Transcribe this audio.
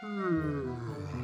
Hmm.